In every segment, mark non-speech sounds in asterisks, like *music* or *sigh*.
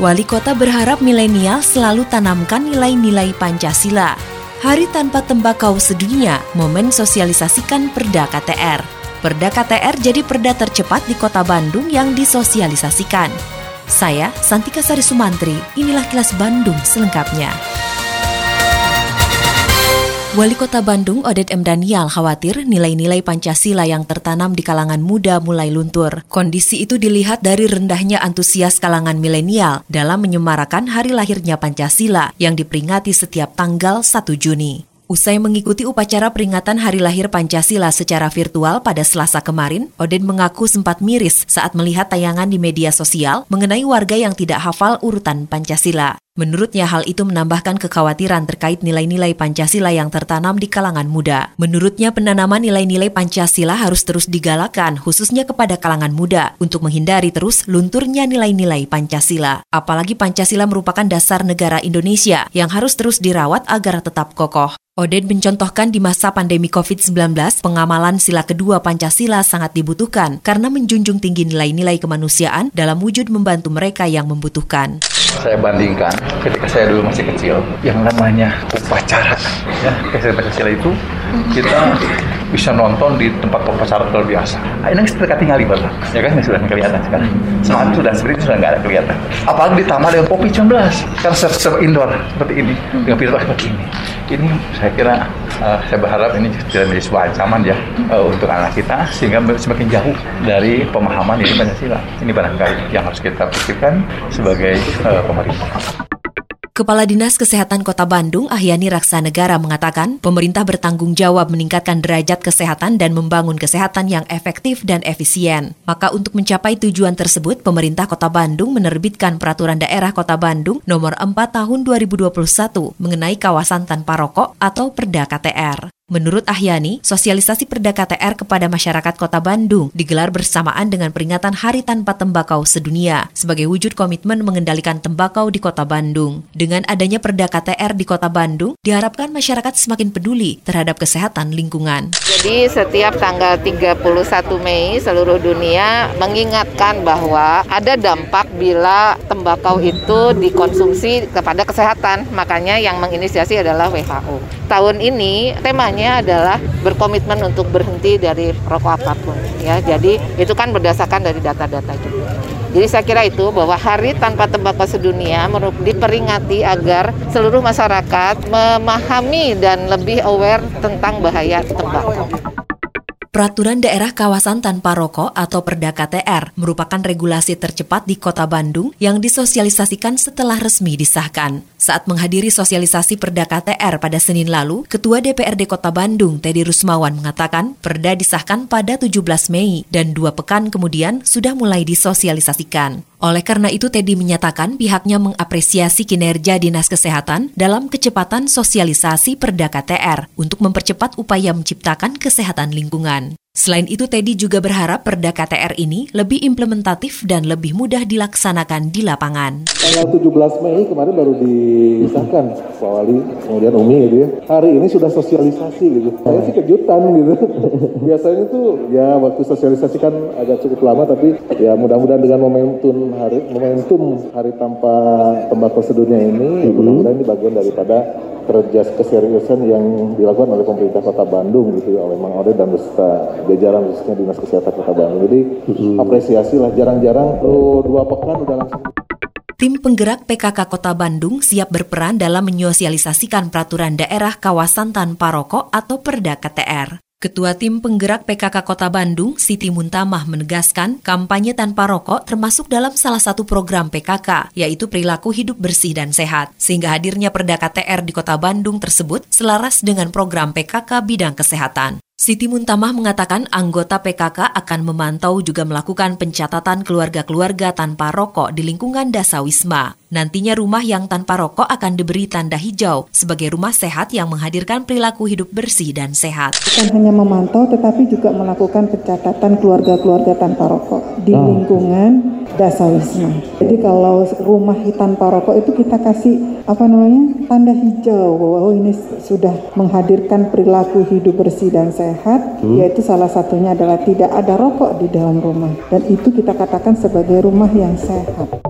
Wali kota berharap milenial selalu tanamkan nilai-nilai Pancasila. Hari tanpa tembakau sedunia, momen sosialisasikan Perda KTR. Perda KTR jadi perda tercepat di kota Bandung yang disosialisasikan. Saya, Santika Sari Sumantri, inilah kilas Bandung selengkapnya. Wali Kota Bandung Odet M. Daniel khawatir nilai-nilai Pancasila yang tertanam di kalangan muda mulai luntur. Kondisi itu dilihat dari rendahnya antusias kalangan milenial dalam menyemarakan hari lahirnya Pancasila yang diperingati setiap tanggal 1 Juni. Usai mengikuti upacara peringatan Hari Lahir Pancasila secara virtual pada Selasa kemarin, Oden mengaku sempat miris saat melihat tayangan di media sosial mengenai warga yang tidak hafal urutan Pancasila. Menurutnya hal itu menambahkan kekhawatiran terkait nilai-nilai Pancasila yang tertanam di kalangan muda. Menurutnya penanaman nilai-nilai Pancasila harus terus digalakan khususnya kepada kalangan muda untuk menghindari terus lunturnya nilai-nilai Pancasila. Apalagi Pancasila merupakan dasar negara Indonesia yang harus terus dirawat agar tetap kokoh. Oded mencontohkan di masa pandemi COVID-19, pengamalan sila kedua Pancasila sangat dibutuhkan karena menjunjung tinggi nilai-nilai kemanusiaan dalam wujud membantu mereka yang membutuhkan saya bandingkan ketika saya dulu masih kecil yang namanya upacara ya Pancasila itu kita bisa nonton di tempat upacara luar biasa. Ah, ini sudah tinggal baru, ya kan sudah kelihatan sekarang. Semangat sudah seperti itu sudah nggak ada kelihatan. Apalagi ditambah dengan kopi 19 kan server indoor seperti ini dengan virtual seperti ini. Ini saya kira uh, saya berharap ini tidak menjadi sebuah ancaman ya uh, untuk anak kita sehingga semakin jauh dari pemahaman ini Pancasila. Ini barangkali yang harus kita pikirkan sebagai uh, pemerintah. Kepala Dinas Kesehatan Kota Bandung, Ahyani Raksanegara mengatakan, pemerintah bertanggung jawab meningkatkan derajat kesehatan dan membangun kesehatan yang efektif dan efisien. Maka untuk mencapai tujuan tersebut, pemerintah Kota Bandung menerbitkan Peraturan Daerah Kota Bandung nomor 4 tahun 2021 mengenai kawasan tanpa rokok atau Perda KTR. Menurut Ahyani, sosialisasi Perda KTR kepada masyarakat Kota Bandung digelar bersamaan dengan peringatan Hari Tanpa Tembakau Sedunia sebagai wujud komitmen mengendalikan tembakau di Kota Bandung. Dengan adanya Perda KTR di Kota Bandung, diharapkan masyarakat semakin peduli terhadap kesehatan lingkungan. Jadi setiap tanggal 31 Mei seluruh dunia mengingatkan bahwa ada dampak bila tembakau itu dikonsumsi kepada kesehatan. Makanya yang menginisiasi adalah WHO. Tahun ini temanya utamanya adalah berkomitmen untuk berhenti dari rokok apa pun ya. Jadi itu kan berdasarkan dari data-data juga. Jadi saya kira itu bahwa Hari Tanpa Tembakau Sedunia diperingati agar seluruh masyarakat memahami dan lebih aware tentang bahaya tembakau. Peraturan Daerah Kawasan Tanpa Rokok atau Perda KTR merupakan regulasi tercepat di Kota Bandung yang disosialisasikan setelah resmi disahkan. Saat menghadiri sosialisasi Perda KTR pada Senin lalu, Ketua DPRD Kota Bandung, Teddy Rusmawan, mengatakan Perda disahkan pada 17 Mei dan dua pekan kemudian sudah mulai disosialisasikan. Oleh karena itu, Teddy menyatakan pihaknya mengapresiasi kinerja Dinas Kesehatan dalam kecepatan sosialisasi Perda KTR untuk mempercepat upaya menciptakan kesehatan lingkungan. Selain itu, Teddy juga berharap perda KTR ini lebih implementatif dan lebih mudah dilaksanakan di lapangan. Tanggal 17 Mei kemarin baru disahkan Pak Wali, kemudian Umi gitu ya. Hari ini sudah sosialisasi gitu. Saya sih kejutan gitu. *laughs* Biasanya tuh ya waktu sosialisasi kan agak cukup lama, tapi ya mudah-mudahan dengan momentum hari momentum hari tanpa tembakau sedunia ini, mm -hmm. mudah-mudahan ini bagian daripada kerja keseriusan yang dilakukan oleh pemerintah Kota Bandung gitu ya oleh Mang Ode dan beserta jajaran khususnya Dinas Kesehatan Kota Bandung. Jadi hmm. apresiasi lah jarang-jarang tuh dua pekan udah langsung Tim penggerak PKK Kota Bandung siap berperan dalam menyosialisasikan peraturan daerah kawasan tanpa rokok atau Perda KTR. Ketua Tim Penggerak PKK Kota Bandung, Siti Muntamah menegaskan kampanye tanpa rokok termasuk dalam salah satu program PKK, yaitu perilaku hidup bersih dan sehat. Sehingga hadirnya Perda KTR di Kota Bandung tersebut selaras dengan program PKK bidang kesehatan. Siti Muntamah mengatakan anggota PKK akan memantau juga melakukan pencatatan keluarga-keluarga tanpa rokok di lingkungan Dasawisma. Nantinya rumah yang tanpa rokok akan diberi tanda hijau sebagai rumah sehat yang menghadirkan perilaku hidup bersih dan sehat. Bukan hanya memantau tetapi juga melakukan pencatatan keluarga-keluarga tanpa rokok di oh. lingkungan dasawisma. Jadi kalau rumah tanpa rokok itu kita kasih apa namanya tanda hijau bahwa oh ini sudah menghadirkan perilaku hidup bersih dan sehat, hmm. yaitu salah satunya adalah tidak ada rokok di dalam rumah dan itu kita katakan sebagai rumah yang sehat.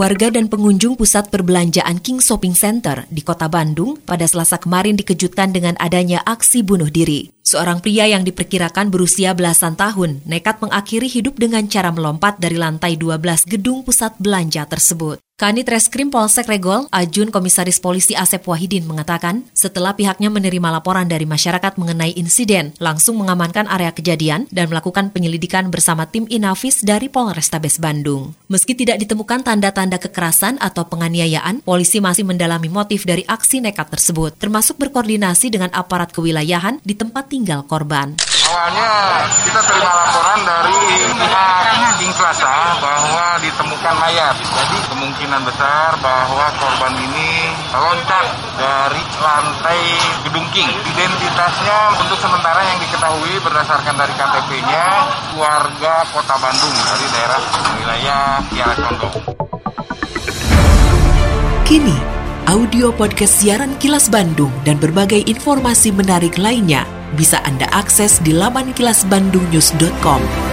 Warga dan pengunjung pusat perbelanjaan King Shopping Center di kota Bandung pada selasa kemarin dikejutkan dengan adanya aksi bunuh diri. Seorang pria yang diperkirakan berusia belasan tahun nekat mengakhiri hidup dengan cara melompat dari lantai 12 gedung pusat belanja tersebut. Kanit Reskrim Polsek Regol, Ajun Komisaris Polisi Asep Wahidin mengatakan, setelah pihaknya menerima laporan dari masyarakat mengenai insiden, langsung mengamankan area kejadian dan melakukan penyelidikan bersama tim Inafis dari Polrestabes Bandung. Meski tidak ditemukan tanda-tanda kekerasan atau penganiayaan, polisi masih mendalami motif dari aksi nekat tersebut, termasuk berkoordinasi dengan aparat kewilayahan di tempat tinggal korban. Awalnya kita terima laporan dari pihak King bahwa ditemukan mayat. Jadi kemungkinan besar bahwa korban ini loncat dari lantai gedung King. Identitasnya untuk sementara yang diketahui berdasarkan dari KTP-nya warga Kota Bandung dari daerah wilayah Kiara Condong. Kini, audio podcast siaran Kilas Bandung dan berbagai informasi menarik lainnya bisa Anda akses di laman kilasbandungnews.com.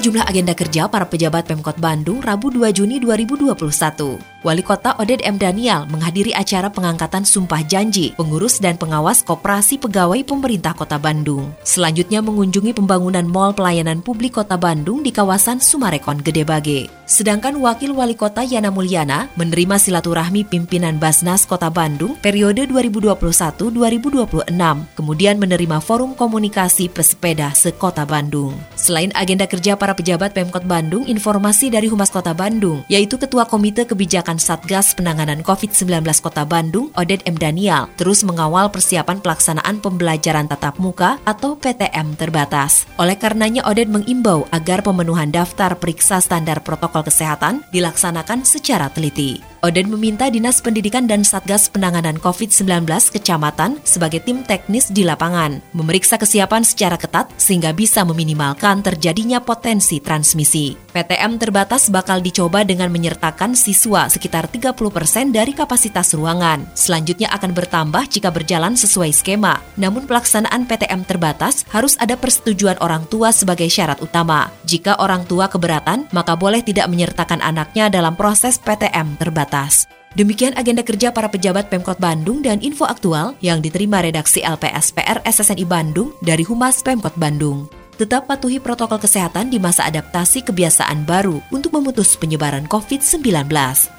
sejumlah agenda kerja para pejabat Pemkot Bandung Rabu 2 Juni 2021. Wali Kota Oded M. Daniel menghadiri acara pengangkatan sumpah janji pengurus dan pengawas Koperasi Pegawai Pemerintah Kota Bandung. Selanjutnya mengunjungi pembangunan Mall Pelayanan Publik Kota Bandung di kawasan Sumarekon Gede Bage. Sedangkan Wakil Wali Kota Yana Mulyana menerima silaturahmi pimpinan Basnas Kota Bandung periode 2021-2026, kemudian menerima forum komunikasi pesepeda sekota Bandung. Selain agenda kerja para pejabat Pemkot Bandung, informasi dari Humas Kota Bandung, yaitu Ketua Komite Kebijakan Satgas Penanganan COVID-19 Kota Bandung, Oded M. Daniel, terus mengawal persiapan pelaksanaan pembelajaran tatap muka atau PTM terbatas. Oleh karenanya, Oded mengimbau agar pemenuhan daftar periksa standar protokol kesehatan dilaksanakan secara teliti. Oden meminta Dinas Pendidikan dan Satgas Penanganan COVID-19 Kecamatan sebagai tim teknis di lapangan, memeriksa kesiapan secara ketat sehingga bisa meminimalkan terjadinya potensi transmisi. PTM terbatas bakal dicoba dengan menyertakan siswa sekitar 30% dari kapasitas ruangan. Selanjutnya akan bertambah jika berjalan sesuai skema. Namun pelaksanaan PTM terbatas harus ada persetujuan orang tua sebagai syarat utama. Jika orang tua keberatan, maka boleh tidak menyertakan anaknya dalam proses PTM terbatas atas. Demikian agenda kerja para pejabat Pemkot Bandung dan info aktual yang diterima redaksi LPSPR SSNI Bandung dari Humas Pemkot Bandung. Tetap patuhi protokol kesehatan di masa adaptasi kebiasaan baru untuk memutus penyebaran COVID-19.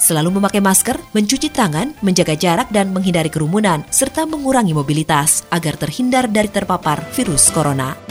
Selalu memakai masker, mencuci tangan, menjaga jarak dan menghindari kerumunan, serta mengurangi mobilitas agar terhindar dari terpapar virus corona.